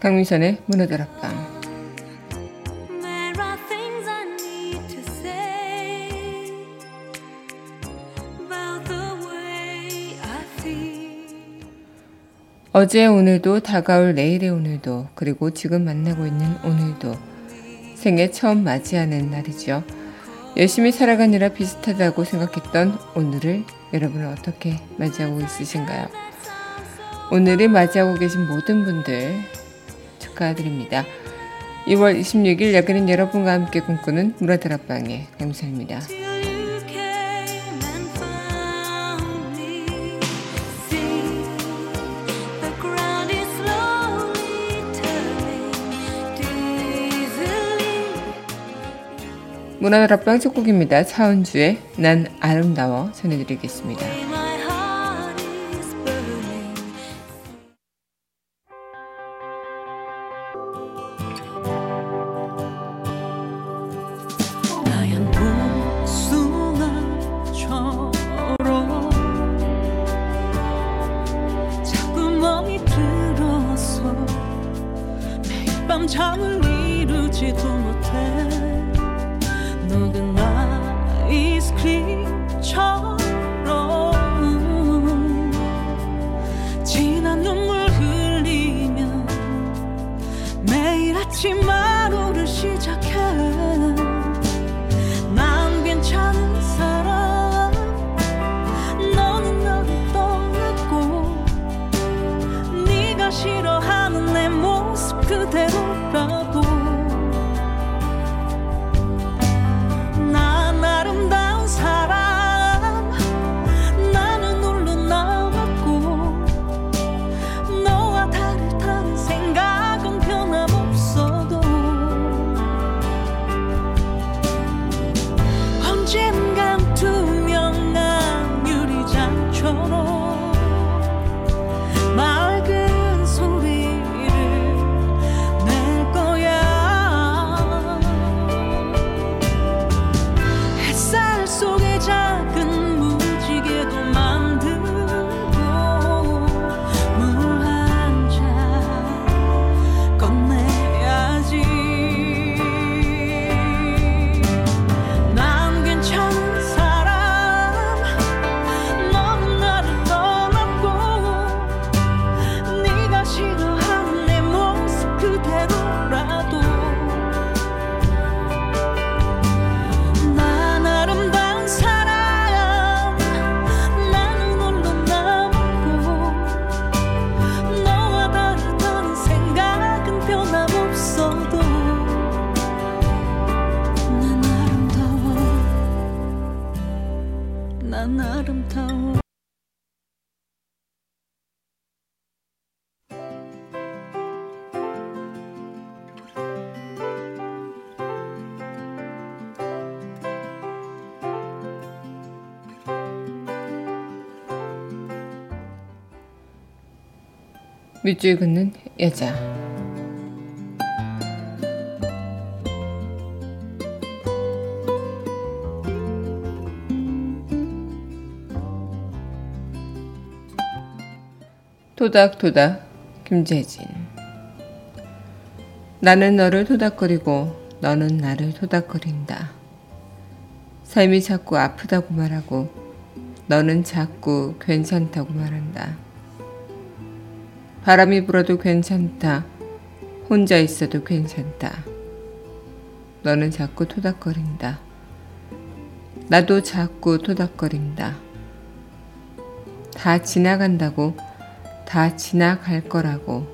강민선의 앞방 어제 오늘도 다가올 내일의 오늘도 그리고 지금 만나고 있는 오늘도 생애 처음 맞이하는 날이죠. 열심히 살아가느라 비슷하다고 생각했던 오늘을 여러분은 어떻게 맞이하고 있으신가요? 오늘을 맞이하고 계신 모든 분들 축하드립니다. 2월 26일 여기는 여러분과 함께 꿈꾸는 문화드랍방의 강사입니다. 문화다락방 첫 곡입니다. 차은주의 난 아름다워 전해드리겠습니다. 밑줄 긋는 여자 토닥토닥 김재진 나는 너를 토닥거리고 너는 나를 토닥거린다. 삶이 자꾸 아프다고 말하고 너는 자꾸 괜찮다고 말한다. 바람이 불어도 괜찮다. 혼자 있어도 괜찮다. 너는 자꾸 토닥거린다. 나도 자꾸 토닥거린다. 다 지나간다고, 다 지나갈 거라고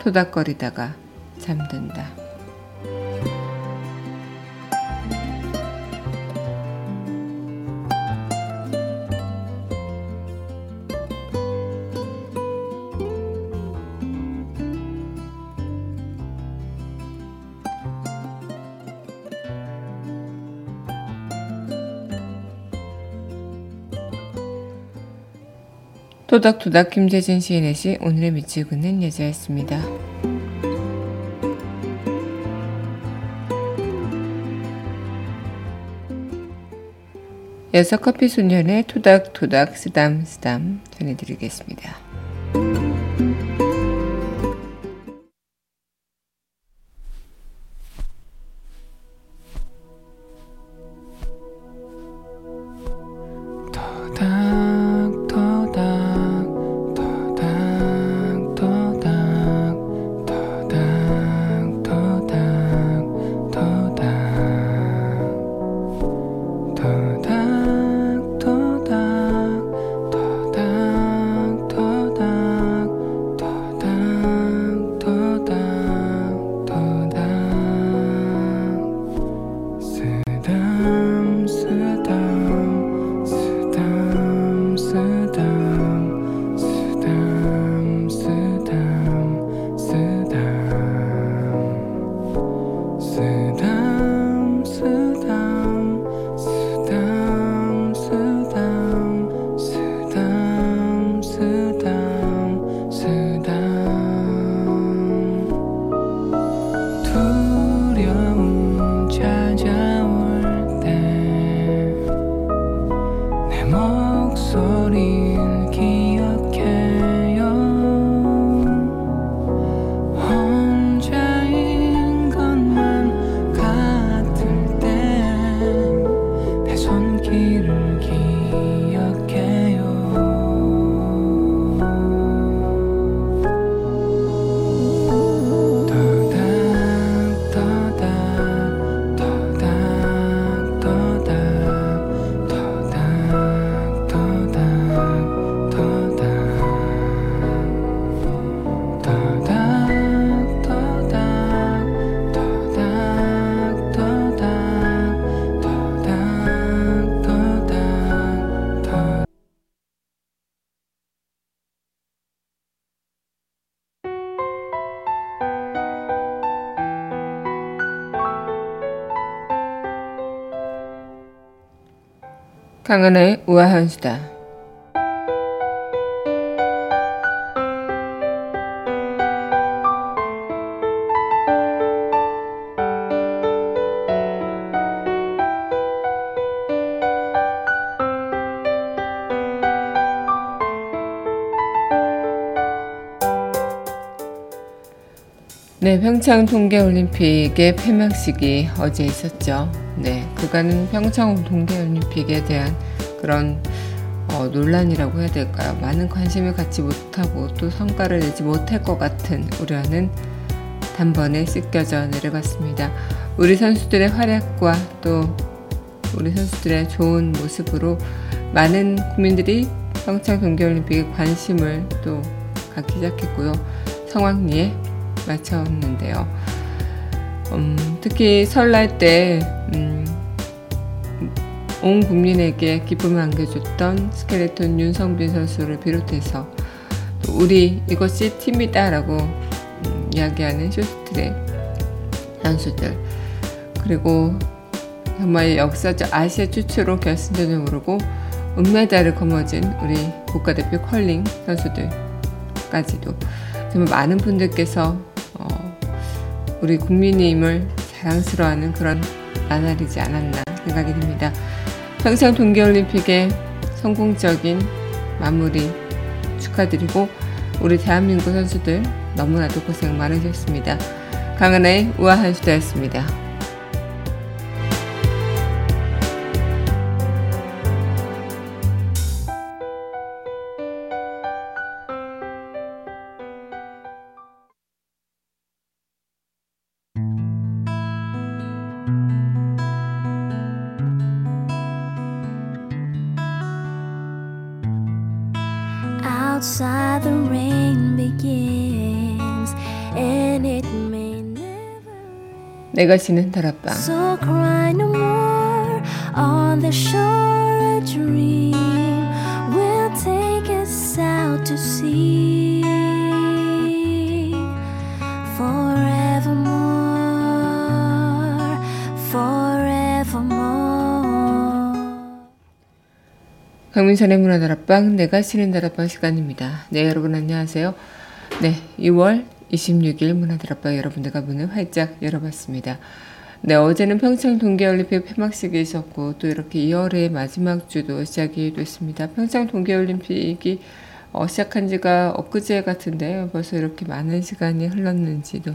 토닥거리다가 잠든다. 토닥토닥 김재진 시인의 시 오늘의 밑을 긋는 여자였습니다. 여섯 커피 소년의 토닥토닥 쓰담쓰담 전해드리겠습니다. 강은의 우아한 수다. 네, 평창 동계올림픽의 폐막식이 어제 있었죠. 네, 그간은 평창 동계올림픽에 대한 그런 어, 논란이라고 해야 될까요? 많은 관심을 갖지 못하고 또 성과를 내지 못할 것 같은 우려는 단번에 씻겨져 내려갔습니다. 우리 선수들의 활약과 또 우리 선수들의 좋은 모습으로 많은 국민들이 평창 동계올림픽에 관심을 또 갖기 시작했고요. 성황리에 마쳤는데요. 음, 특히 설날 때 음, 온 국민에게 기쁨을 안겨줬던 스켈레톤 윤성빈 선수를 비롯해서 우리 이것이 팀이다라고 음, 이야기하는 쇼트트랙 선수들 그리고 정말 역사적 아시아 최초로 결승전에 오르고 은메달을 거머쥔 우리 국가대표 컬링 선수들까지도 정말 많은 분들께서 어, 우리 국민님을 자랑스러워하는 그런 나날이지 않았나 생각이 듭니다. 평창 동계올림픽의 성공적인 마무리 축하드리고 우리 대한민국 선수들 너무나도 고생 많으셨습니다. 강은의 우아한 수다였습니다. outside the rain begins and it may never 내가 지는 다락방 So cry no more on the shore a dream will take us out to sea forevermore 강민선의 문화다락방 내가 쉬는 다락방 시간입니다. 네 여러분 안녕하세요. 네 2월 26일 문화다락방 여러분들과 문을 활짝 열어봤습니다. 네 어제는 평창 동계올림픽 폐막식이 있었고 또 이렇게 2월의 마지막 주도 시작이 됐습니다. 평창 동계올림픽이 어, 시작한 지가 엊그제 같은데 벌써 이렇게 많은 시간이 흘렀는지도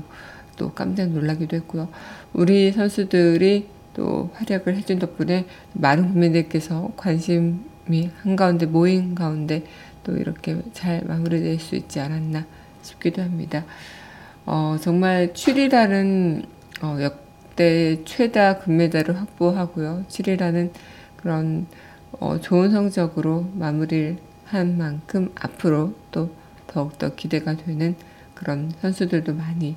또 깜짝 놀라기도 했고요. 우리 선수들이 또 활약을 해준 덕분에 많은 국민들께서 관심 미 한가운데 모인 가운데 또 이렇게 잘 마무리될 수 있지 않았나 싶기도 합니다. 어, 정말 7위라는 어, 역대 최다 금메달을 확보하고요. 7위라는 그런 어, 좋은 성적으로 마무리를 한 만큼 앞으로 또 더욱더 기대가 되는 그런 선수들도 많이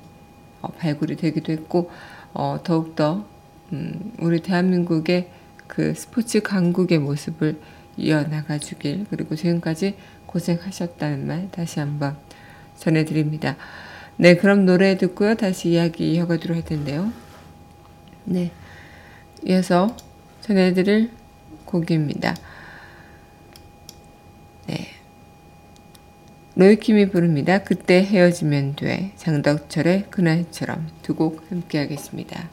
어, 발굴이 되기도 했고 어, 더욱더 음, 우리 대한민국의 그 스포츠 강국의 모습을 이어나가 주길 그리고 지금까지 고생하셨다는 말 다시 한번 전해드립니다. 네, 그럼 노래 듣고요. 다시 이야기 이어가도록 할 텐데요. 네, 이어서 전해드릴 곡입니다. 네. 로이킴이 부릅니다. 그때 헤어지면 돼. 장덕철의 그날처럼 두 곡 함께 하겠습니다.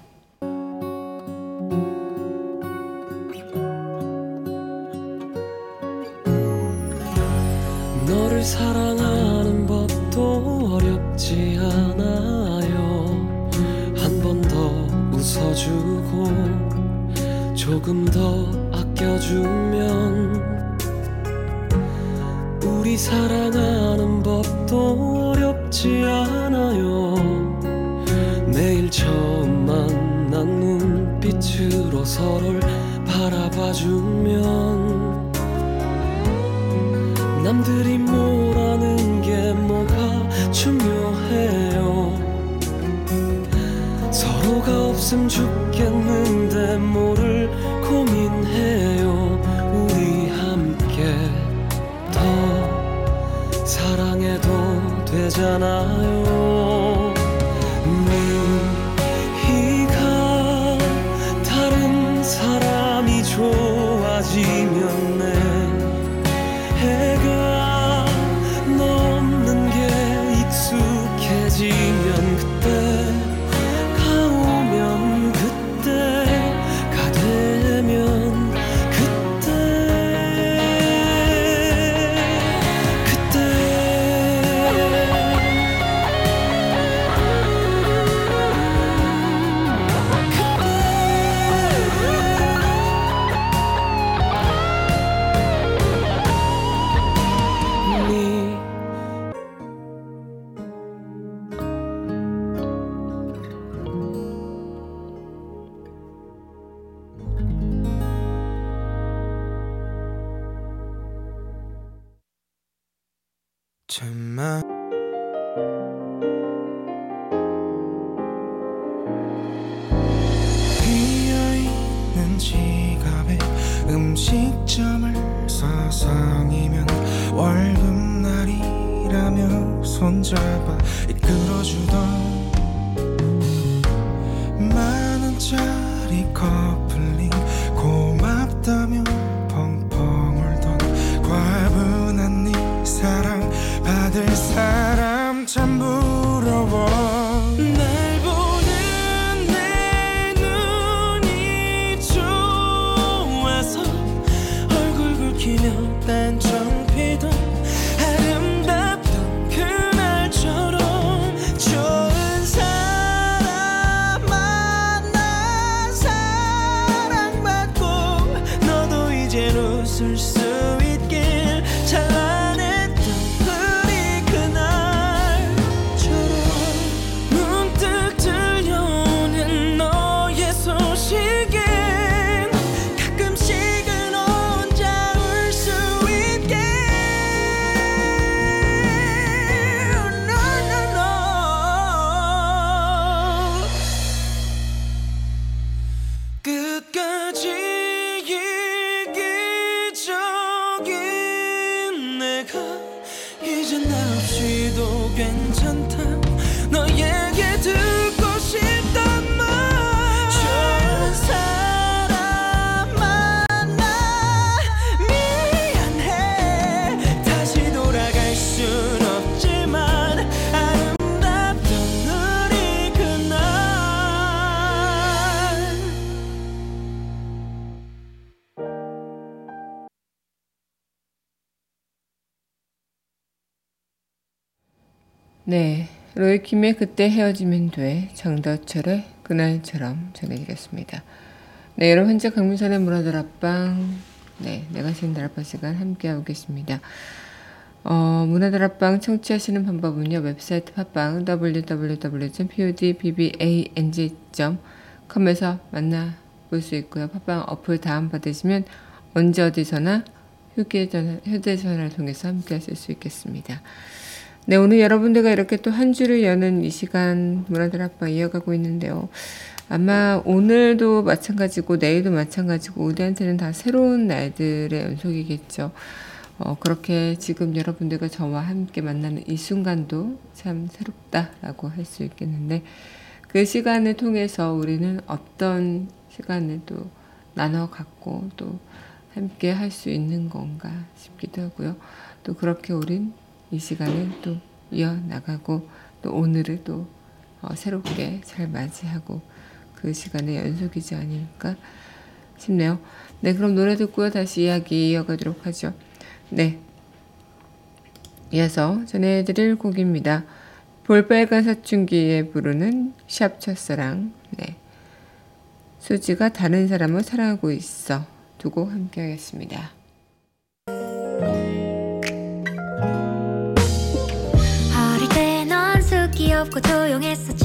사랑해도 되 네, 로이킴의 그때 헤어지면 돼 장다철의 그날처럼 전해드렸습니다. 네, 여러분 현재 강민선의 문화들 앞방 네, 내가 신는 다락방 시간 함께하고 계십니다. 어, 문화들 앞방 청취하시는 방법은요. 웹사이트 팟빵 www.podbbang.com에서 만나볼 수 있고요. 팟빵 어플 다운받으시면 언제 어디서나 휴대전화를 통해서 함께 하실 수 있겠습니다. 네, 오늘 여러분들과 이렇게 또 한 주를 여는 이 시간 문화들 아빠 이어가고 있는데요. 아마 오늘도 마찬가지고 내일도 마찬가지고 우리한테는 다 새로운 날들의 연속이겠죠. 어, 그렇게 지금 여러분들과 저와 함께 만나는 이 순간도 참 새롭다라고 할 수 있겠는데 그 시간을 통해서 우리는 어떤 시간을 또 나눠 갖고 또 함께 할 수 있는 건가 싶기도 하고요. 또 그렇게 우린 이 시간을 또 이어나가고 또 오늘을 또 어, 새롭게 잘 맞이하고 그 시간의 연속이지 않을까 싶네요. 네, 그럼 노래 듣고요. 다시 이야기 이어가도록 하죠. 네. 이어서 전해드릴 곡입니다. 볼빨간 사춘기에 부르는 샵 첫사랑. 네. 수지가 다른 사람을 사랑하고 있어. 두 곡 함께 하겠습니다. 귀엽고 조용했었지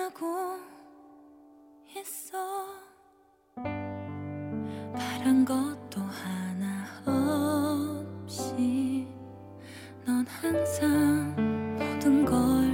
하고 있어. 바란 것도 하나 없이 넌 항상 모든 걸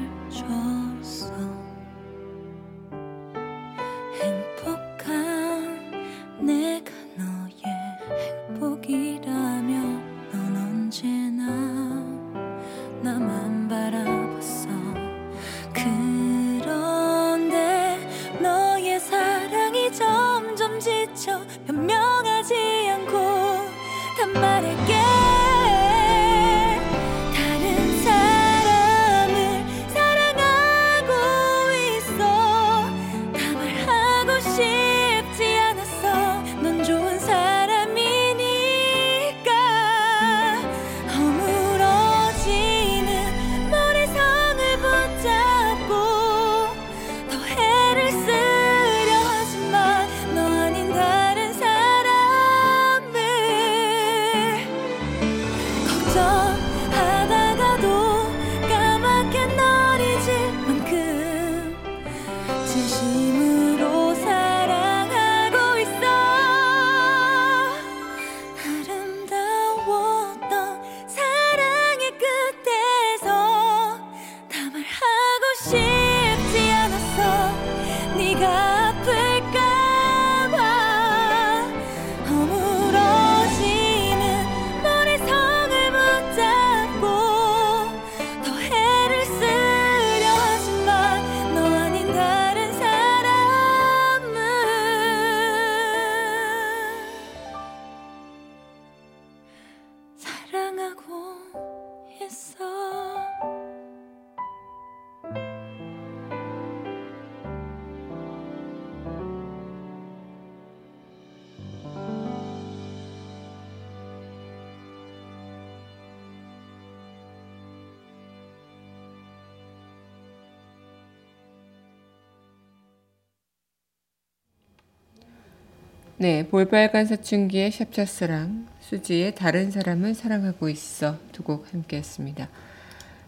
네, 볼빨간 사춘기의 샵차스랑 수지의 다른 사람을 사랑하고 있어 두 곡 함께 했습니다.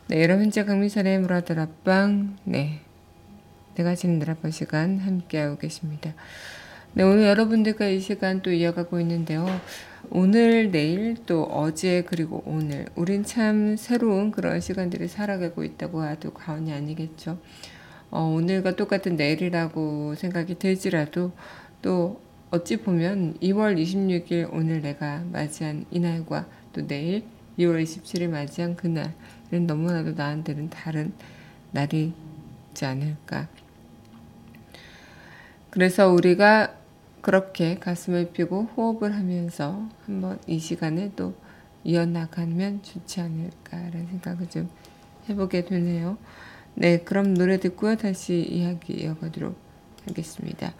네, 여러분 현재 강민선의 무라들 앞방 네, 내가 지는 드라마 시간 함께하고 계십니다. 네, 오늘 여러분들과 이 시간 또 이어가고 있는데요. 오늘, 내일, 또 어제, 그리고 오늘. 우린 참 새로운 그런 시간들을 살아가고 있다고 해도 과언이 아니겠죠. 어, 오늘과 똑같은 내일이라고 생각이 들지라도 또 어찌 보면 2월 26일 오늘 내가 맞이한 이날과 또 내일 2월 27일 맞이한 그날은 너무나도 나한테는 다른 날이지 않을까. 그래서 우리가 그렇게 가슴을 펴고 호흡을 하면서 한번 이 시간을 또 이어나가면 좋지 않을까라는 생각을 좀 해보게 되네요. 네, 그럼 노래 듣고요. 다시 이야기 이어가도록 하겠습니다.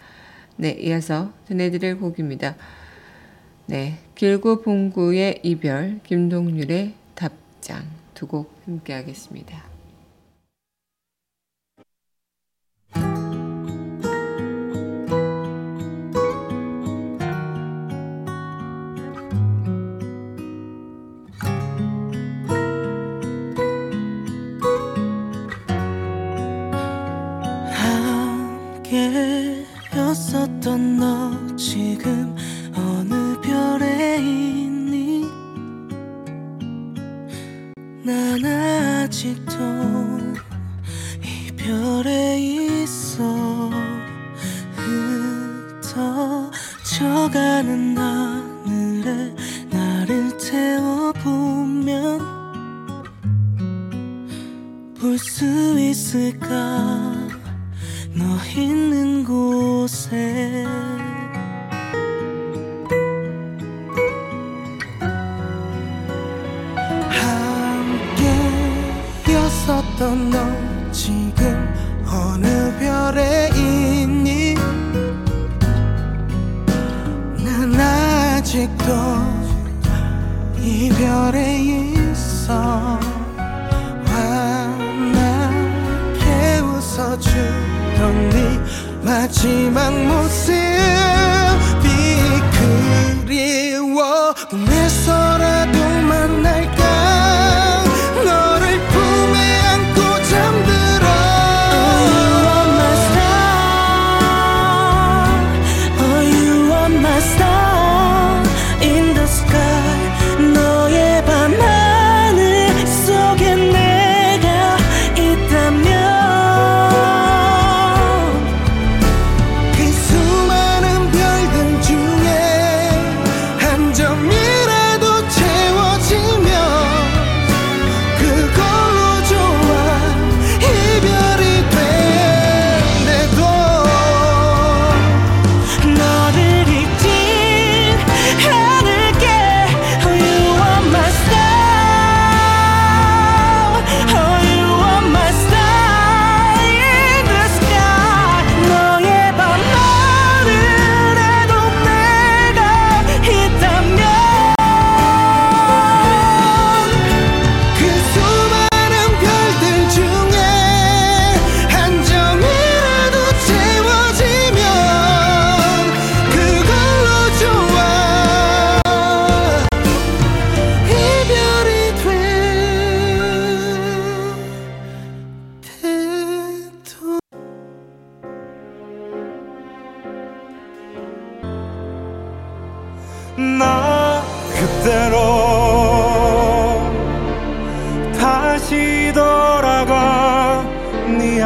네, 이어서 전해드릴 곡입니다. 네, 길고 봉구의 이별, 김동률의 답장 두 곡 함께 하겠습니다. 있을까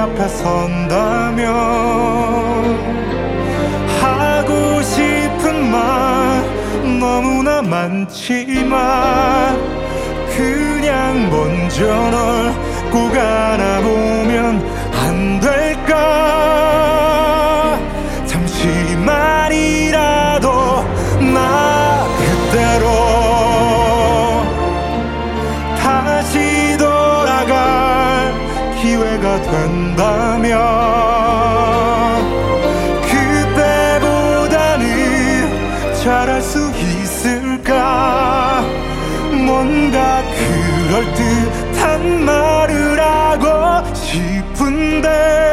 앞에 선다면 하고 싶은 말 너무나 많지만 그냥 먼저 널꼭 알아보면 싶은데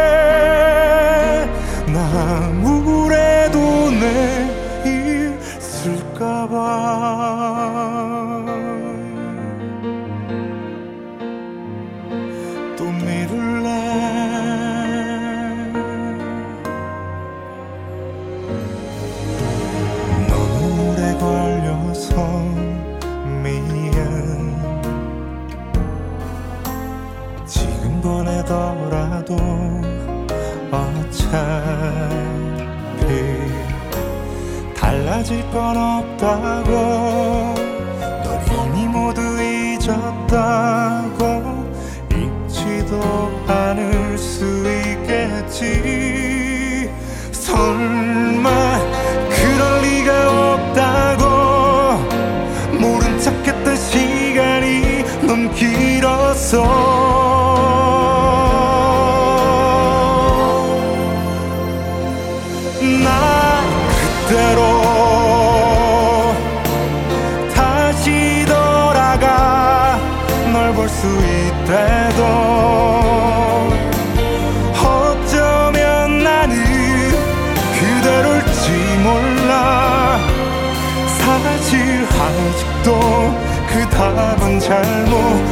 건 없다고 잘모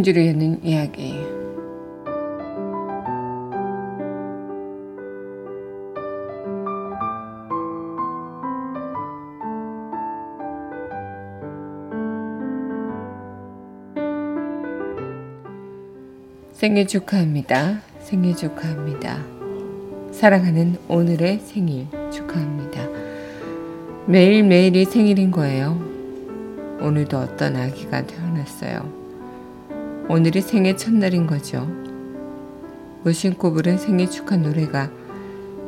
한 줄을 여는 이야기. 생일 축하합니다. 생일 축하합니다. 사랑하는 오늘의 생일 축하합니다. 매일매일이 생일인 거예요. 오늘도 어떤 아기가 태어났어요. 오늘이 생애 첫날인 거죠. 부른 생일 축하 노래가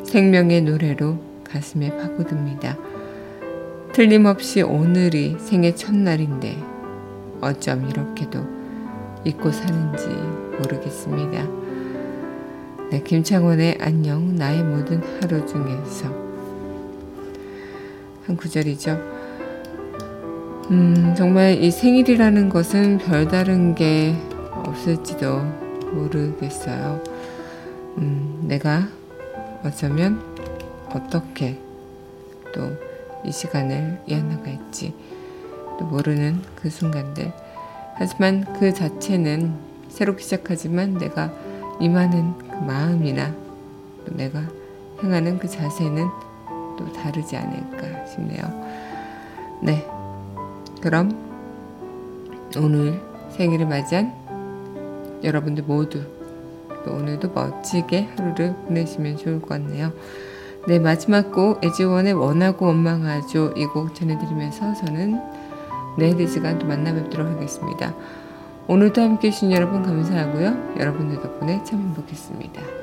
생명의 노래로 가슴에 파고듭니다. 틀림없이 오늘이 생애 첫날인데 어쩜 이렇게도 잊고 사는지 모르겠습니다. 네, 김창원의 안녕 나의 모든 하루 중에서 한 구절이죠. 음, 정말 이 생일이라는 것은 별다른 게 없을지도 모르겠어요. 음, 내가 어쩌면 어떻게 또 이 시간을 이어나갈지 또 모르는 그 순간들. 하지만 그 자체는 새롭게 시작하지만 내가 임하는 그 마음이나 또 내가 행하는 그 자세는 또 다르지 않을까 싶네요. 네. 그럼 오늘 생일을 맞이한 여러분들 모두 또 오늘도 멋지게 하루를 보내시면 좋을 것 같네요. 네, 마지막 곡 에지원의 원하고 원망하죠. 이 곡 전해드리면서 저는 내일 이 시간 또 만나 뵙도록 하겠습니다. 오늘도 함께 해주신 여러분 감사하고요. 여러분들 덕분에 참 행복했습니다.